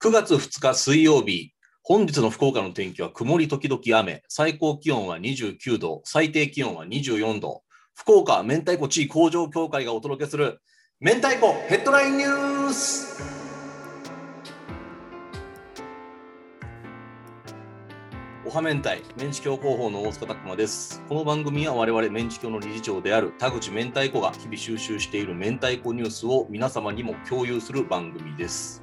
9月2日水曜日、本日の福岡の天気は曇り時々雨、最高気温は29度、最低気温は24度。福岡明太子地位工場協会がお届けする明太子ヘッドラインニュースおは明太、メンチ協広報の大塚拓馬です。この番組は我々メンチ協の理事長である田口明太子が日々収集している明太子ニュースを皆様にも共有する番組です。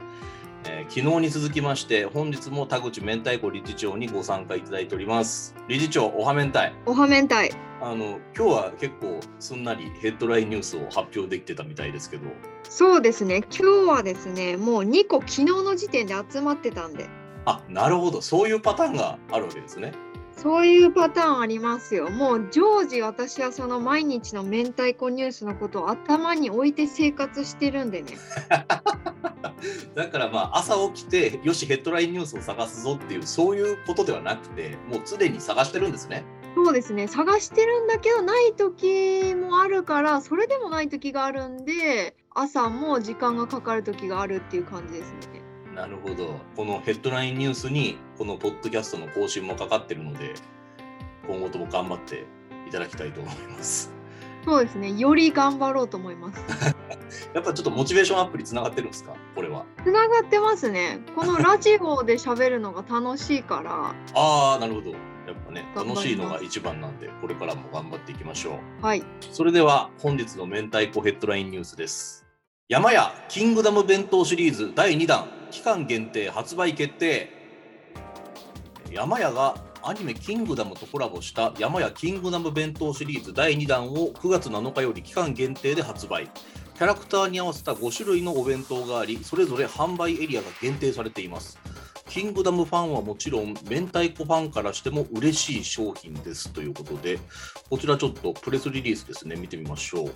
えー昨日に続きまして本日も田口明太子理事長にご参加いただいております。理事長、おは明太。おはめんたい。あの今日は結構すんなりヘッドラインニュースを発表できてたみたいですけど、そうですね。今日はですね、もう2個昨日の時点で集まってたんで、あなるほど、そういうパターンがあるわけですね。そういうパターンありますよ。もう常時私はその毎日の明太子ニュースのことを頭に置いて生活してるんでね。だからまあ朝起きて、よし、ヘッドラインニュースを探すぞっていう、そういうことではなくて、もう常に探してるんですね。そうですね。探してるんだけどない時もあるから、それでもない時があるんで、朝も時間がかかる時があるっていう感じですね。なるほど。このヘッドラインニュースに、このポッドキャストの更新もかかってるので、今後とも頑張っていただきたいと思います。そうですね。より頑張ろうと思います。やっぱちょっとモチベーションアップにつながってるんですか？これは。つながってますね。このラジオで喋るのが楽しいから、ああ、なるほど。やっぱね、楽しいのが一番なんで、これからも頑張っていきましょう。はい。それでは本日の明太子ヘッドラインニュースです。山屋キングダム弁当シリーズ第2弾期間限定発売決定。山屋がアニメキングダムとコラボした山屋キングダム弁当シリーズ第2弾を9月7日より期間限定で発売。キャラクターに合わせた5種類のお弁当があり、それぞれ販売エリアが限定されています。キングダムファンはもちろん、明太子ファンからしても嬉しい商品ですということで、こちらちょっとプレスリリースですね、見てみましょう。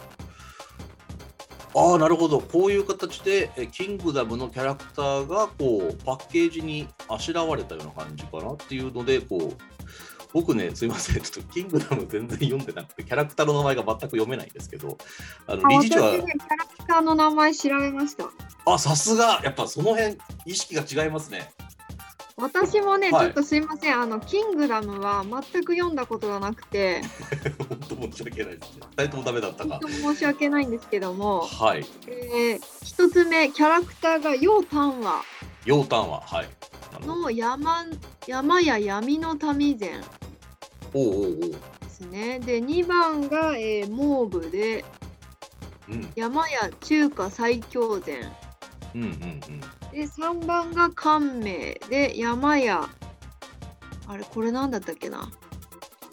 ああ、なるほど。こういう形で、えキングダムのキャラクターが、こう、パッケージにあしらわれたような感じかなっていうので、こう、僕ね、すいません、ちょっとキングダム全然読んでなくて、キャラクターの名前が全く読めないんですけど、あのあ理事長は私ね、キャラクターの名前調べました。あ、さすが、やっぱその辺、意識が違いますね。私もね、はいちょっとすいません、あの、キングダムは全く読んだことがなくて、本当申し訳ないですね。二人ともダメだったか本当。申し訳ないんですけども、はい。えー一つ目、キャラクターが楊丹和洋丹は、はい。の山山や闇の民禅おうおうおう。ですね。で、2番が、えー、モーブで、うん、山や中華最強禅。うん、うん、うん。で、3番が漢明で、山や、あれ、これなんだったっけな。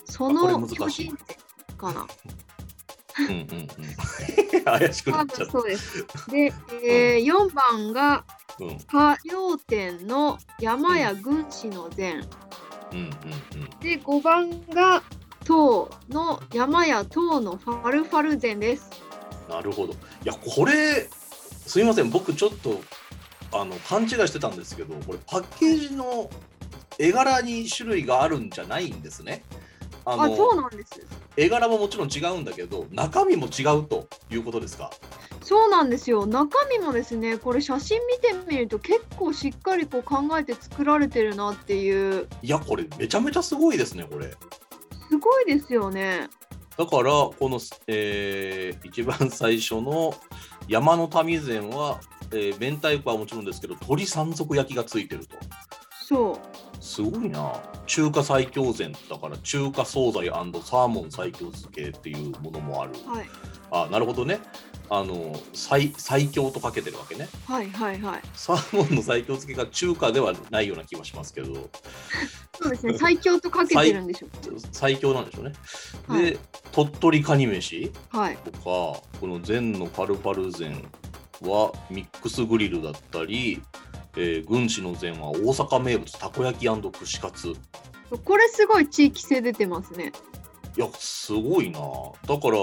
その巨人禅かな。うん、うん、うん。怪しくな多っちゃった。分そうです。で、えー、4番がうん、下両天の山や軍師の禅。うん、うん、うん。で、5番が唐の山や唐のファルファル禅です。なるほど。いや、これ、すいません、僕ちょっと、あの、勘違いしてたんですけど、これパッケージの絵柄に種類があるんじゃないんですね。ああのそうなんです。絵柄ももちろん違うんだけど、中身も違うということですか？そうなんですよ。中身もですね、これ写真見てみると結構しっかりこう考えて作られてるなっていう、いや、これめちゃめちゃすごいですね、これ。すごいですよね。だから、この、えー一番最初の山の民膳は、えー明太子はもちろんですけど、鶏山賊焼きがついてると。そすごいな。中華最強膳だから、中華惣菜サーモン最強漬けっていうものもある。う。はい。あ、なるほどね。あの、最最強とかけてるわけね。はいはいはい。サーモンの最強漬けが中華ではないような気はしますけど、そうですね。最強とかけてるんでしょ 最強なんでしょうね。はいで、鳥取カニ飯。はい。とかこの禅のパルパル禅はミックスグリルだったり、えー軍師の禅は大阪名物たこ焼き串カツいこれすごい地域性出てますね。やすごいなだから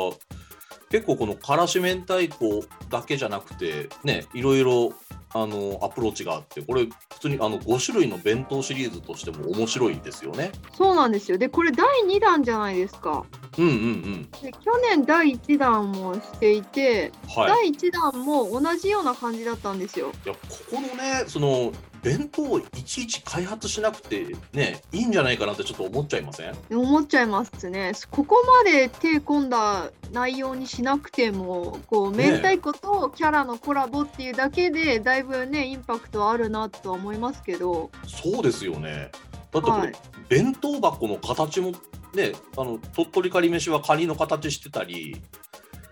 結構このからし明太子だけじゃなくてねいろいろあのアプローチがあってこれ普通にあの5種類の弁当シリーズとしても面白いですよねそうなんですよ。で、これ第2弾じゃないですか。うんうんうんで去年第1弾もしていて、はい第1弾も同じような感じだったんですよ。いやここのねその弁当をいちいち開発しなくてねいいんじゃないかなってちょっと思っちゃいません？思っちゃいますね。ここまで手込んだ内容にしなくても、こうね明太子とキャラのコラボっていうだけでだいぶねインパクトあるなとは思いますけど、そうですよね。だってこれ、はい。弁当箱の形もねあの鳥取かり飯はカニの形してたり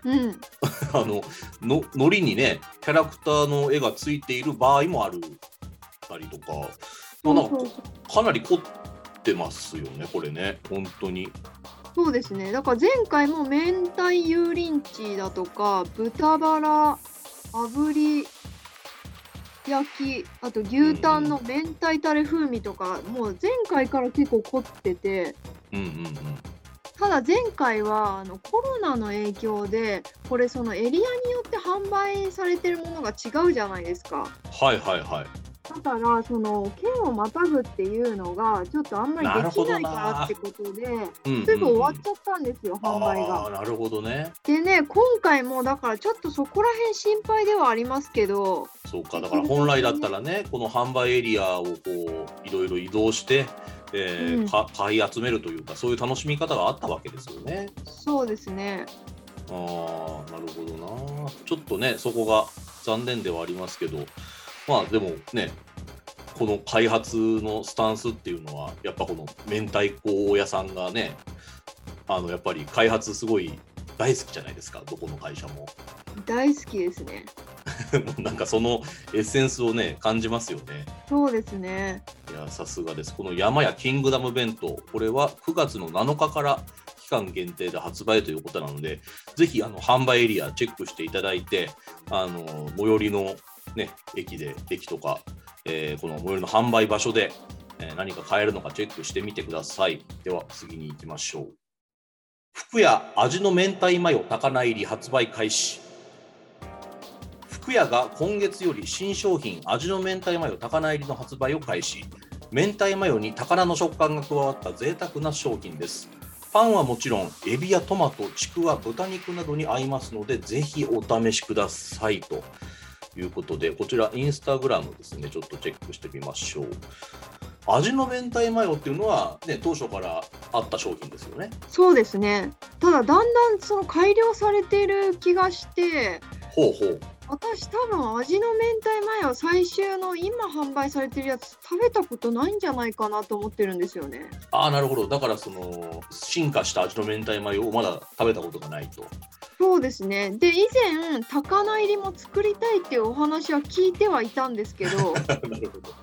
うん、あのの海苔にねキャラクターの絵がついている場合もあるたりとか、まあ、なんかかなり凝ってますよねこれね。本当に。そうですね。だから前回も明太油淋鶏だとか豚バラ炙り焼きあと牛タンの明太タレ風味とか、もう前回から結構凝ってて。うんうんうん。ただ前回はあのコロナの影響でこれそのエリアによって販売されてるものが違うじゃないですか。はいはいはいだからその県をまたぐっていうのがちょっとあんまりできないからってことでうんうんうん。すぐ終わっちゃったんですよ、販売あが。ーなるほどね。でね今回もだからちょっとそこら辺心配ではありますけどそうかだから本来だったらねこの販売エリアをこういろいろ移動して、えーうん。か買い集めるというかそういう楽しみ方があったわけですよね。そうですね。あーなるほどな。ちょっとねそこが残念ではありますけどまあでもねこの開発のスタンスっていうのはやっぱこの明太子屋さんがねあのやっぱり開発すごい大好きじゃないですかどこの会社も。大好きですね なんかそのエッセンスをね感じますよね。そうですねいやさすがです。この山屋キングダム弁当、これは9月の7日から期間限定で発売ということなので、ぜひあの販売エリアチェックしていただいて、あの最寄りの、ね、駅で、駅とか、えーこの最寄りの販売場所で、えー何か買えるのかチェックしてみてください。では次に行きましょう。福屋味の明太マヨ高菜入り発売開始。福屋が今月より新商品味の明太マヨ高菜入りの発売を開始明太マヨに高菜の食感が加わった贅沢な商品ですパンはもちろんエビやトマトちくわ豚肉などに合いますのでぜひお試しくださいということでこちらインスタグラムですね。ちょっとチェックしてみましょう。味の明太マヨっていうのは、ね、当初からあった商品ですよね。そうですね。ただだんだんその改良されてる気がして。ほうほう私多分味の明太マヨ最終の今販売されてるやつ食べたことないんじゃないかなと思ってるんですよね。ああなるほどだからその進化した味の明太マヨをまだ食べたことがないとそうですね。で以前高菜入りも作りたいっていうお話は聞いてはいたんですけど なるほど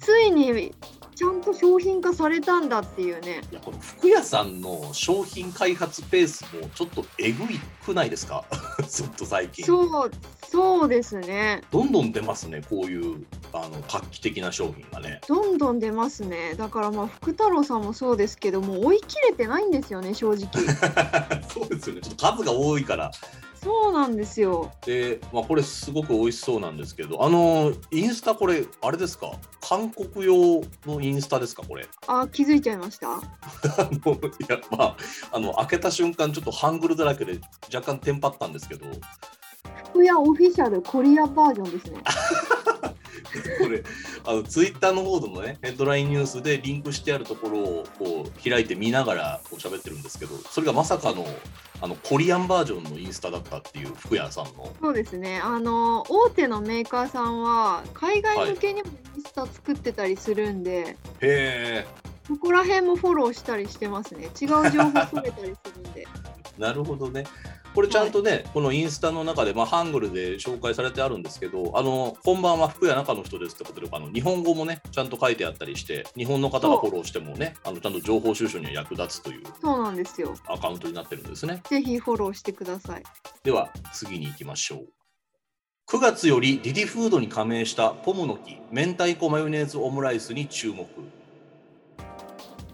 ついにちゃんと商品化されたんだっていうね。いやこの服屋さんの商品開発ペースもちょっとえぐいくないですか？ずっと最近そうそうですね。どんどん出ますねこういうあの画期的な商品がねどんどん出ますね。だからまあ福太郎さんもそうですけどもう追い切れてないんですよね正直。そうですよねちょっと数が多いからそうなんですよ。で、まあ、これすごく美味しそうなんですけどあのインスタこれあれですか？韓国用のインスタですかこれ？あ気づいちゃいました。あのいやまああの開けた瞬間ちょっとハングルだらけで若干テンパったんですけど 福屋オフィシャルコリアバージョンですね。これあのツイッターの方でもねヘッドラインニュースでリンクしてあるところをこう開いて見ながらこう喋ってるんですけどそれがまさかのあのコリアンバージョンのインスタだったっていう福屋さんの？そうですね。あの大手のメーカーさんは海外向けにもインスタ作ってたりするんで、へえそこら辺もフォローしたりしてますね。違う情報取れたりするんで。なるほどねこれちゃんとね、このインスタの中で、まあ、ハングルで紹介されてあるんですけど、あの、こんばんは福屋中の人ですってことで、あの、日本語もね、ちゃんと書いてあったりして、日本の方がフォローしてもね、あの、ちゃんと情報収集には役立つというそうなんですよ。アカウントになってるんですね。ぜひフォローしてください。では次に行きましょう9月よりディディフードに加盟したポムの木明太子マヨネーズオムライスに注目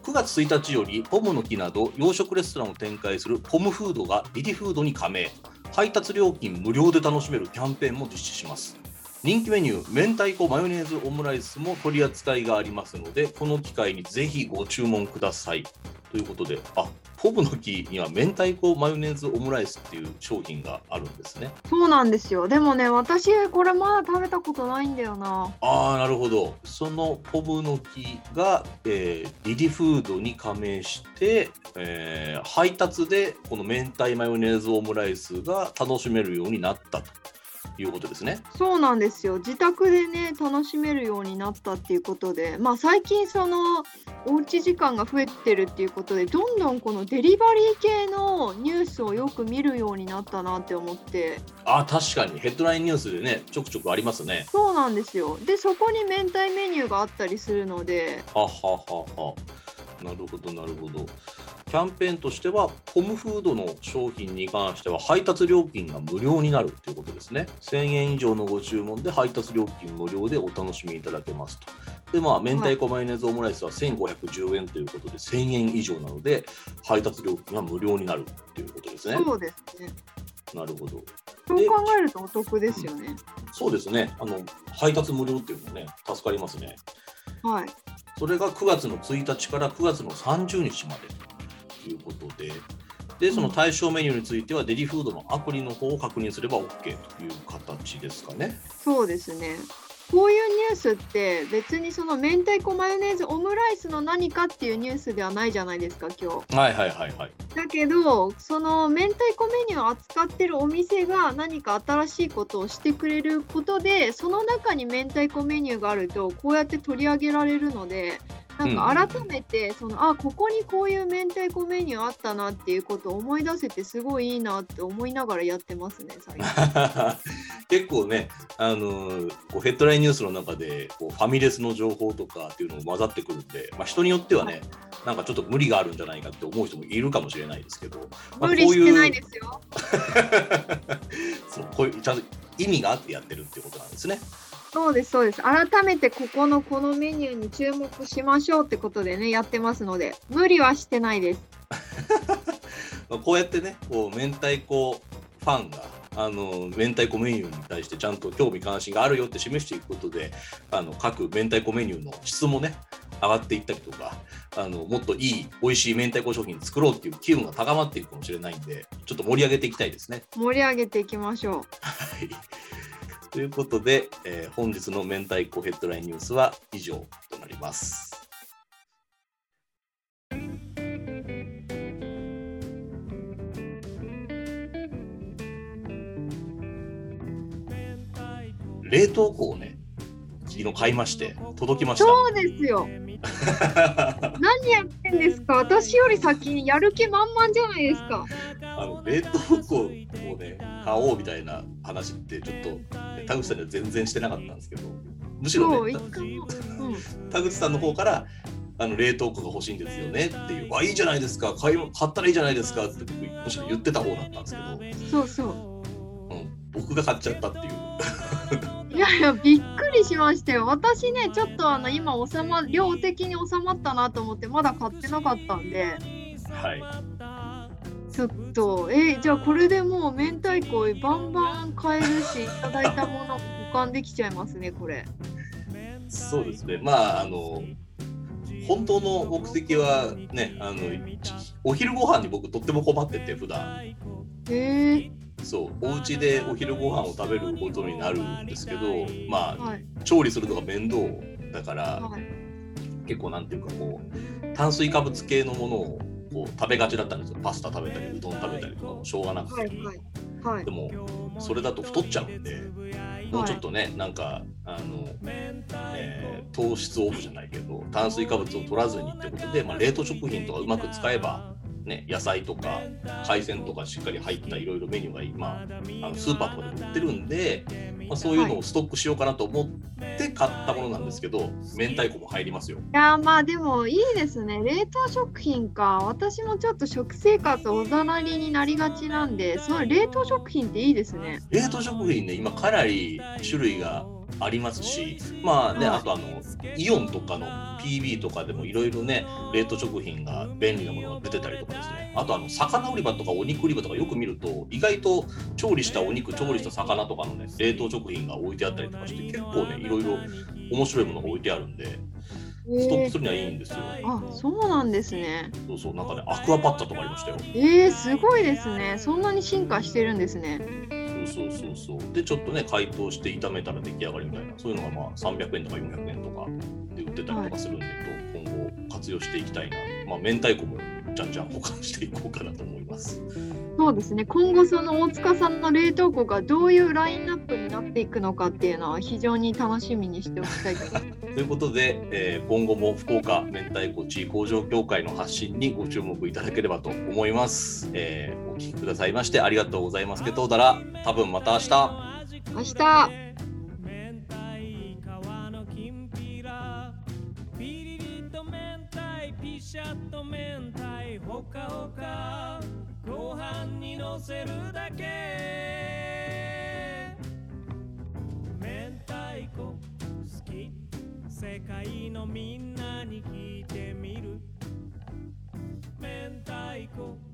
9月1日よりポムの木など洋食レストランを展開するポムフードがリディフードに加盟。配達料金無料で楽しめるキャンペーンも実施します。人気メニュー明太子マヨネーズオムライスも取り扱いがありますのでこの機会にぜひご注文ください。ということであポポブの木には明太子マヨネーズオムライスっていう商品があるんですね。そうなんですよ。でもね、私これまだ食べたことないんだよな。ああ、なるほど。そのポブの木が、えーリリフードに加盟して、えー配達でこの明太マヨネーズオムライスが楽しめるようになったということですね。そうなんですよ。自宅でね、楽しめるようになったっていうことで、まあ最近そのおうち時間が増えてるっていうことで、どんどんこのデリバリー系のニュースをよく見るようになったなって思って、ああ、確かにヘッドラインニュースでね、ちょくちょくありますね。そうなんですよ。で、そこに明太メニューがあったりするので、はははは。なるほど、なるほど。キャンペーンとしては、ポムフードの商品に関しては配達料金が無料になるということですね。1000円以上のご注文で配達料金無料でお楽しみいただけますと。で、まあ、明太子マヨネーズオムライスは1510円ということで、1000円以上なので、配達料金が無料になるということですね。そうですね。なるほど。そう考えるとお得ですよね。そうですね。あの、配達無料っていうのね、助かりますね。はい。それが9月の1日から9月の30日までということで、でその対象メニューについては、デリフードのアプリの方を確認すれば OK という形ですかね。そうですね。こういうニュースって別にその明太子マヨネーズオムライスの何かっていうニュースではないじゃないですか今日。はいはいはいはい。だけどその明太子メニューを扱ってるお店が何か新しいことをしてくれることでその中に明太子メニューがあるとこうやって取り上げられるのでなんか改めてそのあここにこういう明太子メニューあったなっていうことを思い出せてすごいいいなって思いながらやってますね最近。結構ね、あのーこうヘッドラインニュースの中でこうファミレスの情報とかっていうのも混ざってくるんで、まあ、人によってはね、なんかちょっと無理があるんじゃないかって思う人もいるかもしれないですけど、まあ無理してないですよ。そうこういうちゃんと意味があってやってるっていうことなんですね。そうですそうです。改めてここのこのメニューに注目しましょうってことでねやってますので無理はしてないです。まあ、こうやってねこう明太子ファンがあの明太子メニューに対してちゃんと興味関心があるよって示していくことであの各明太子メニューの質もね上がっていったりとかあのもっといい美味しい明太子商品作ろうっていう機運が高まっていくかもしれないんでちょっと盛り上げていきたいですね。盛り上げていきましょ はいということで、えー本日の明太子ヘッドラインニュースは以上となります。冷凍庫をね、昨日買いまして、届きまうした。そうですよ 何やってんですか？私より先にやる気満々じゃないですかあの冷凍庫をね、買おうみたいな話って、ちょっと、ね田口さんには全然してなかったんですけど、むしろね、うん、田口さんの方からあの冷凍庫が欲しいんですよねっていう、あ、いいじゃないですか、買い買ったらいいじゃないですかって僕、むしろ言ってた方だったんですけど、そうそう。ん、僕が買っちゃったっていう。う。いやいやびっくりしましたよ。私ねちょっとあの今収ま量的に収まったなと思ってまだ買ってなかったんで。はい。ちょっとえじゃあこれでもう明太子バンバン買えるしいただいたものも保管できちゃいますねこれそうですね。まあ、あの、本当の目的はね、あの、お昼ご飯に僕とっても困ってて、普段。へえそう、お家でお昼ご飯を食べることになるんですけど、まあ、はい調理するのが面倒だから、はい結構なんていうかこう炭水化物系のものをこう食べがちだったんですよ。パスタ食べたりうどん食べたりとかも。しょうがなくて、はいはいはい。でもそれだと太っちゃうんでもうちょっとね、なんかあの、えー糖質オフじゃないけど炭水化物を取らずにってことで、まあ、冷凍食品とかうまく使えばね、野菜とか海鮮とかしっかり入ったいろいろメニューが今あのスーパーとかで売ってるんで、まあ、そういうのをストックしようかなと思って買ったものなんですけど、明太子も入りますよ。いやーまあでもいいですね。冷凍食品か。私もちょっと食生活おざなりになりがちなんでその冷凍食品っていいですね。冷凍食品ね、今かなり種類がありますし、まあね、はいあとあの、イオンとかの PB とかでもいろいろね、冷凍食品が便利なものが出てたりとかですね、あとあの、魚売り場とかお肉売り場とかよく見ると、意外と調理したお肉、調理した魚とかのね、冷凍食品が置いてあったりとかして、結構ね、いろいろ面白いものが置いてあるんで、ストップするにはいいんですよ。あ、そうなんですね。そうそう、なんかね、アクアパッツァとかありましたよ。えー、すごいですね。そんなに進化してるんですね。そうそうそう。で、ちょっとね、解凍して炒めたら出来上がりみたいな、そういうのがまあ300円とか400円とかで売ってたりとかするんで、今後活用していきたいな。まあ、明太子もじゃんじゃん保管していこうかなと思います。そうですね。今後その大塚さんの冷凍庫がどういうラインナップになっていくのかっていうのは非常に楽しみにしておきたいと思います。ということで、えー今後も福岡明太子地位工場協会の発信にご注目いただければと思います。えーお聞きくださいましてありがとうございますけどだら多分また明日。明日明太皮のきんぴらピリリと明太ピシャッと明太ほかほかご飯にのせるだけ世界のみんなに聞いてみる。明太子。